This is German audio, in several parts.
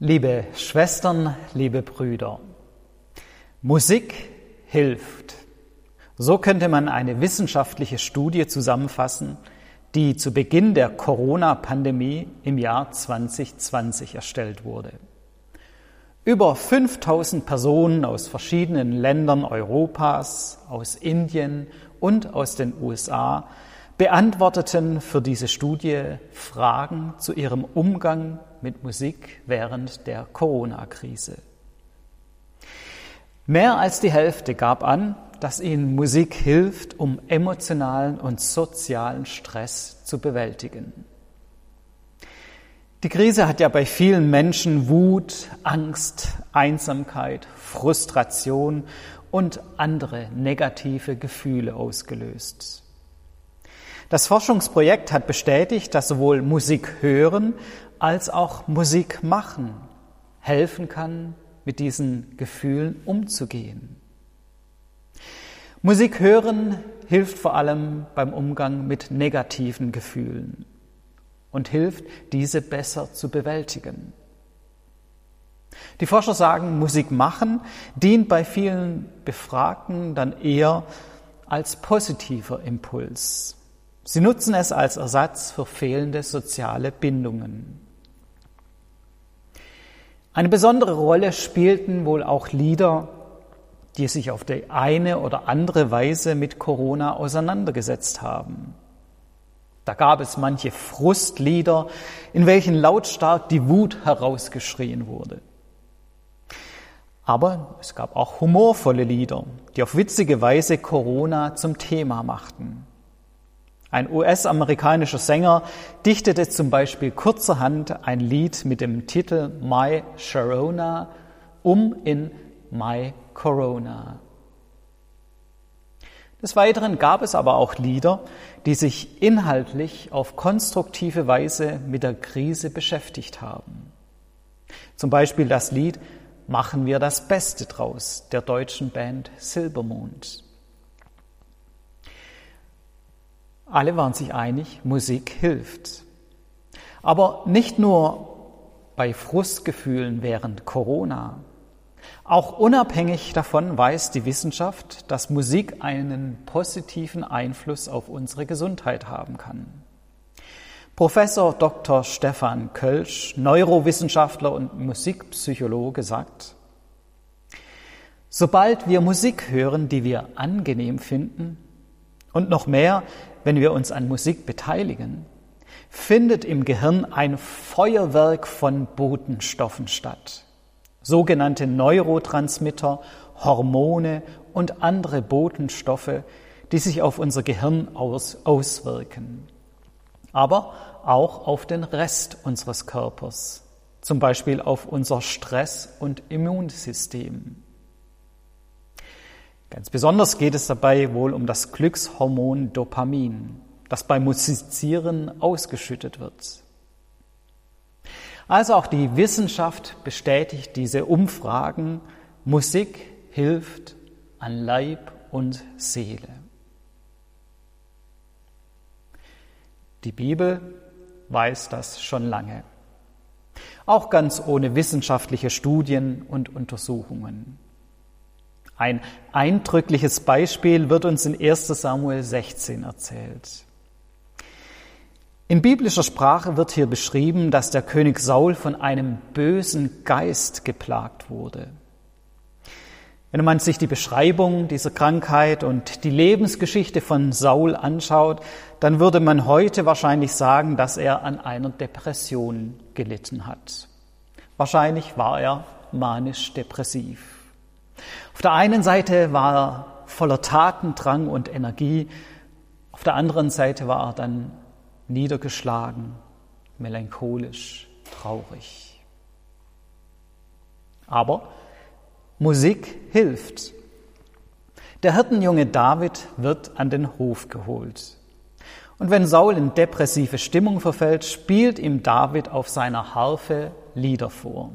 Liebe Schwestern, liebe Brüder, Musik hilft. So könnte man eine wissenschaftliche Studie zusammenfassen, die zu Beginn der Corona-Pandemie im Jahr 2020 erstellt wurde. Über 5000 Personen aus verschiedenen Ländern Europas, aus Indien und aus den USA beantworteten für diese Studie Fragen zu ihrem Umgang mit Musik während der Corona-Krise. Mehr als die Hälfte gab an, dass ihnen Musik hilft, um emotionalen und sozialen Stress zu bewältigen. Die Krise hat ja bei vielen Menschen Wut, Angst, Einsamkeit, Frustration und andere negative Gefühle ausgelöst. Das Forschungsprojekt hat bestätigt, dass sowohl Musik hören als auch Musik machen helfen kann, mit diesen Gefühlen umzugehen. Musik hören hilft vor allem beim Umgang mit negativen Gefühlen und hilft, diese besser zu bewältigen. Die Forscher sagen, Musik machen dient bei vielen Befragten dann eher als positiver Impuls. Sie nutzen es als Ersatz für fehlende soziale Bindungen. Eine besondere Rolle spielten wohl auch Lieder, die sich auf die eine oder andere Weise mit Corona auseinandergesetzt haben. Da gab es manche Frustlieder, in welchen lautstark die Wut herausgeschrien wurde. Aber es gab auch humorvolle Lieder, die auf witzige Weise Corona zum Thema machten. Ein US-amerikanischer Sänger dichtete zum Beispiel kurzerhand ein Lied mit dem Titel My Sharona um in My Corona. Des Weiteren gab es aber auch Lieder, die sich inhaltlich auf konstruktive Weise mit der Krise beschäftigt haben. Zum Beispiel das Lied Machen wir das Beste draus der deutschen Band Silbermond. Alle waren sich einig, Musik hilft. Aber nicht nur bei Frustgefühlen während Corona. Auch unabhängig davon weiß die Wissenschaft, dass Musik einen positiven Einfluss auf unsere Gesundheit haben kann. Professor Dr. Stefan Kölsch, Neurowissenschaftler und Musikpsychologe, sagt, sobald wir Musik hören, die wir angenehm finden, und noch mehr, wenn wir uns an Musik beteiligen, findet im Gehirn ein Feuerwerk von Botenstoffen statt. Sogenannte Neurotransmitter, Hormone und andere Botenstoffe, die sich auf unser Gehirn aus, auswirken. Aber auch auf den Rest unseres Körpers, zum Beispiel auf unser Stress- und Immunsystem. Ganz besonders geht es dabei wohl um das Glückshormon Dopamin, das beim Musizieren ausgeschüttet wird. Also auch die Wissenschaft bestätigt diese Umfragen, Musik hilft an Leib und Seele. Die Bibel weiß das schon lange, auch ganz ohne wissenschaftliche Studien und Untersuchungen. Ein eindrückliches Beispiel wird uns in 1 Samuel 16 erzählt. In biblischer Sprache wird hier beschrieben, dass der König Saul von einem bösen Geist geplagt wurde. Wenn man sich die Beschreibung dieser Krankheit und die Lebensgeschichte von Saul anschaut, dann würde man heute wahrscheinlich sagen, dass er an einer Depression gelitten hat. Wahrscheinlich war er manisch-depressiv. Auf der einen Seite war er voller Tatendrang und Energie, auf der anderen Seite war er dann niedergeschlagen, melancholisch, traurig. Aber Musik hilft. Der Hirtenjunge David wird an den Hof geholt. Und wenn Saul in depressive Stimmung verfällt, spielt ihm David auf seiner Harfe Lieder vor.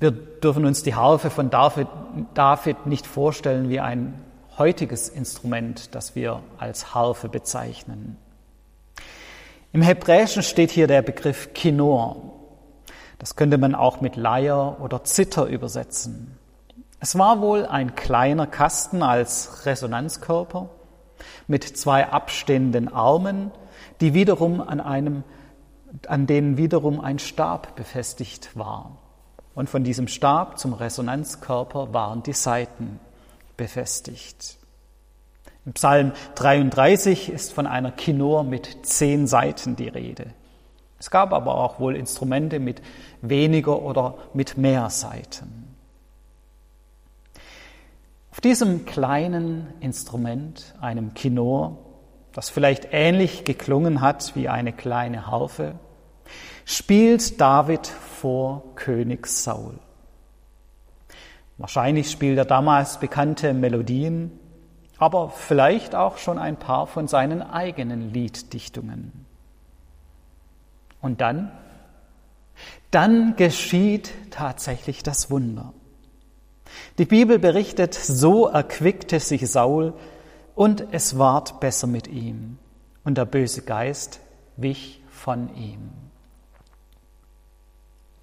Wir dürfen uns die Harfe von David, David nicht vorstellen wie ein heutiges Instrument, das wir als Harfe bezeichnen. Im Hebräischen steht hier der Begriff Kinor Das könnte man auch mit Leier oder Zither übersetzen. Es war wohl ein kleiner Kasten als Resonanzkörper mit zwei abstehenden Armen, die wiederum an einem, an denen wiederum ein Stab befestigt war. Und von diesem Stab zum Resonanzkörper waren die Saiten befestigt. Im Psalm 33 ist von einer Kinor mit zehn Saiten die Rede. Es gab aber auch wohl Instrumente mit weniger oder mit mehr Saiten. Auf diesem kleinen Instrument, einem Kinor, das vielleicht ähnlich geklungen hat wie eine kleine Harfe, spielt David vor König Saul. Wahrscheinlich spielt er damals bekannte Melodien, aber vielleicht auch schon ein paar von seinen eigenen Lieddichtungen. Und dann, dann geschieht tatsächlich das Wunder. Die Bibel berichtet, so erquickte sich Saul und es ward besser mit ihm und der böse Geist wich von ihm.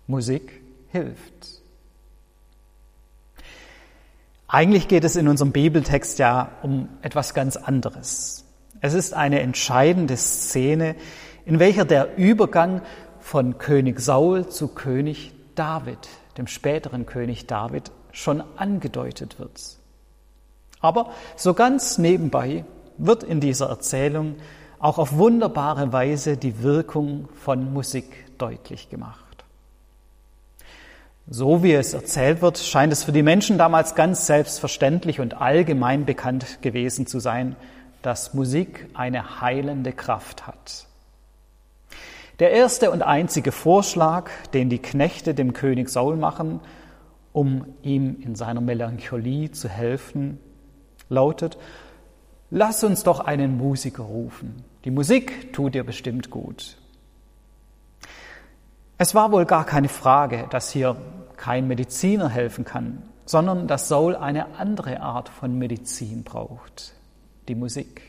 Musik hilft. Eigentlich geht es in unserem Bibeltext ja um etwas ganz anderes. Es ist eine entscheidende Szene, in welcher der Übergang von König Saul zu König David, dem späteren König David, schon angedeutet wird. Aber so ganz nebenbei wird in dieser Erzählung auch auf wunderbare Weise die Wirkung von Musik deutlich gemacht. So wie es erzählt wird, scheint es für die Menschen damals ganz selbstverständlich und allgemein bekannt gewesen zu sein, dass Musik eine heilende Kraft hat. Der erste und einzige Vorschlag, den die Knechte dem König Saul machen, um ihm in seiner Melancholie zu helfen, lautet, lass uns doch einen Musiker rufen. Die Musik tut dir bestimmt gut. Es war wohl gar keine Frage, dass hier kein Mediziner helfen kann, sondern dass Saul eine andere Art von Medizin braucht, die Musik.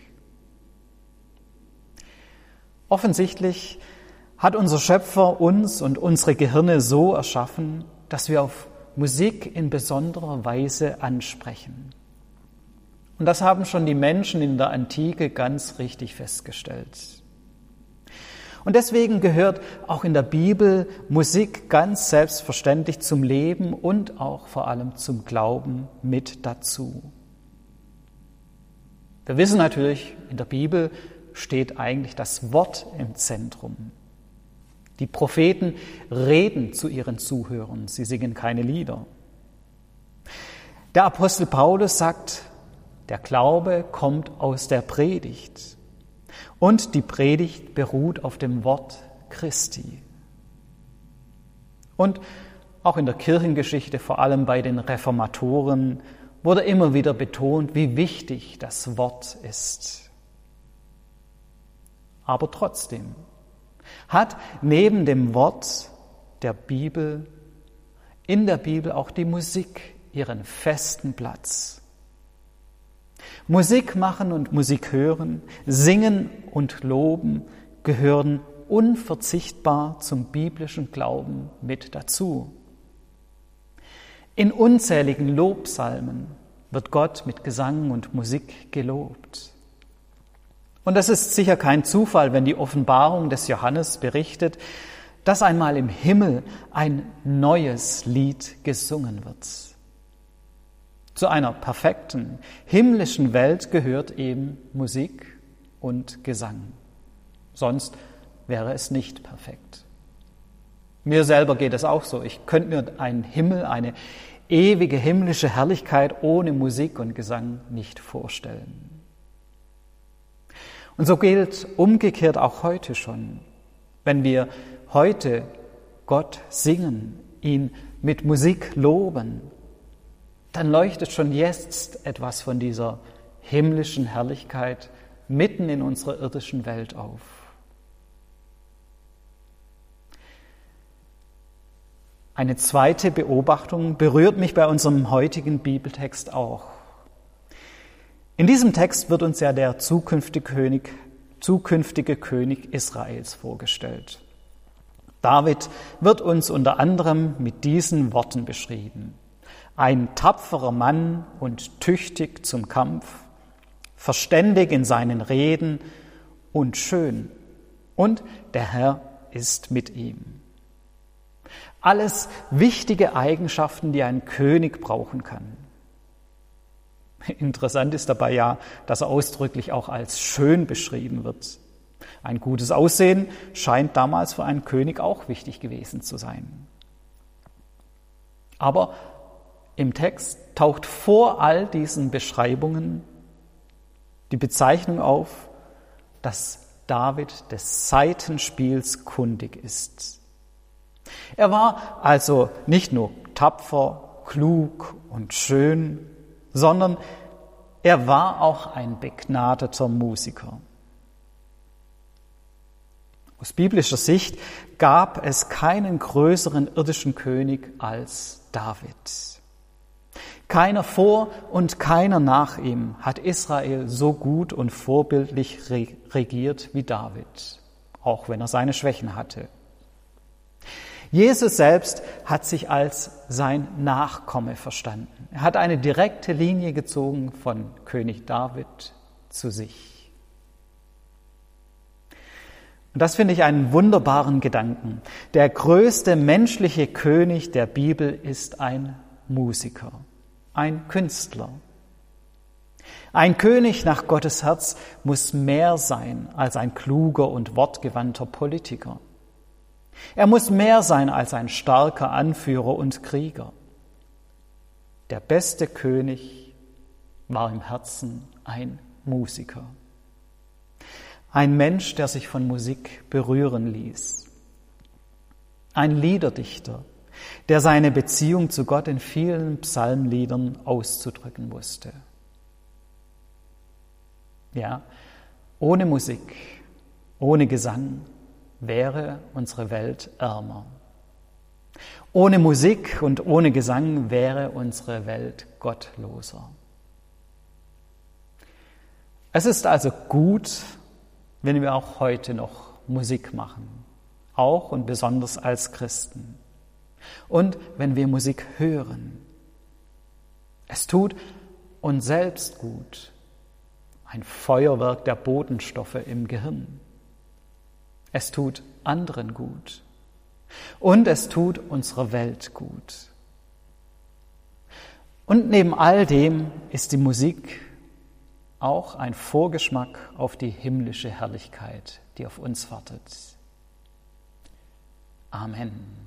Offensichtlich hat unser Schöpfer uns und unsere Gehirne so erschaffen, dass wir auf Musik in besonderer Weise ansprechen. Und das haben schon die Menschen in der Antike ganz richtig festgestellt. Und deswegen gehört auch in der Bibel Musik ganz selbstverständlich zum Leben und auch vor allem zum Glauben mit dazu. Wir wissen natürlich, in der Bibel steht eigentlich das Wort im Zentrum. Die Propheten reden zu ihren Zuhörern, sie singen keine Lieder. Der Apostel Paulus sagt, der Glaube kommt aus der Predigt und die Predigt beruht auf dem Wort Christi. Und auch in der Kirchengeschichte, vor allem bei den Reformatoren, wurde immer wieder betont, wie wichtig das Wort ist. Aber trotzdem, hat neben dem Wort der Bibel in der Bibel auch die Musik ihren festen Platz. Musik machen und Musik hören, singen und loben gehören unverzichtbar zum biblischen Glauben mit dazu. In unzähligen Lobsalmen wird Gott mit Gesang und Musik gelobt. Und das ist sicher kein Zufall, wenn die Offenbarung des Johannes berichtet, dass einmal im Himmel ein neues Lied gesungen wird. Zu einer perfekten himmlischen Welt gehört eben Musik und Gesang. Sonst wäre es nicht perfekt. Mir selber geht es auch so. Ich könnte mir einen Himmel, eine ewige himmlische Herrlichkeit ohne Musik und Gesang nicht vorstellen. Und so gilt umgekehrt auch heute schon, wenn wir heute Gott singen, ihn mit Musik loben, dann leuchtet schon jetzt etwas von dieser himmlischen Herrlichkeit mitten in unserer irdischen Welt auf. Eine zweite Beobachtung berührt mich bei unserem heutigen Bibeltext auch. In diesem Text wird uns ja der zukünftige König, zukünftige König Israels vorgestellt. David wird uns unter anderem mit diesen Worten beschrieben. Ein tapferer Mann und tüchtig zum Kampf, verständig in seinen Reden und schön. Und der Herr ist mit ihm. Alles wichtige Eigenschaften, die ein König brauchen kann. Interessant ist dabei ja, dass er ausdrücklich auch als schön beschrieben wird. Ein gutes Aussehen scheint damals für einen König auch wichtig gewesen zu sein. Aber im Text taucht vor all diesen Beschreibungen die Bezeichnung auf, dass David des Seitenspiels kundig ist. Er war also nicht nur tapfer, klug und schön, sondern er war auch ein begnadeter Musiker. Aus biblischer Sicht gab es keinen größeren irdischen König als David. Keiner vor und keiner nach ihm hat Israel so gut und vorbildlich regiert wie David, auch wenn er seine Schwächen hatte. Jesus selbst hat sich als sein Nachkomme verstanden. Er hat eine direkte Linie gezogen von König David zu sich. Und das finde ich einen wunderbaren Gedanken. Der größte menschliche König der Bibel ist ein Musiker, ein Künstler. Ein König nach Gottes Herz muss mehr sein als ein kluger und wortgewandter Politiker. Er muss mehr sein als ein starker Anführer und Krieger. Der beste König war im Herzen ein Musiker. Ein Mensch, der sich von Musik berühren ließ. Ein Liederdichter, der seine Beziehung zu Gott in vielen Psalmliedern auszudrücken wusste. Ja, ohne Musik, ohne Gesang, wäre unsere Welt ärmer. Ohne Musik und ohne Gesang wäre unsere Welt gottloser. Es ist also gut, wenn wir auch heute noch Musik machen, auch und besonders als Christen. Und wenn wir Musik hören. Es tut uns selbst gut, ein Feuerwerk der Botenstoffe im Gehirn. Es tut anderen gut. Und es tut unserer Welt gut. Und neben all dem ist die Musik auch ein Vorgeschmack auf die himmlische Herrlichkeit, die auf uns wartet. Amen.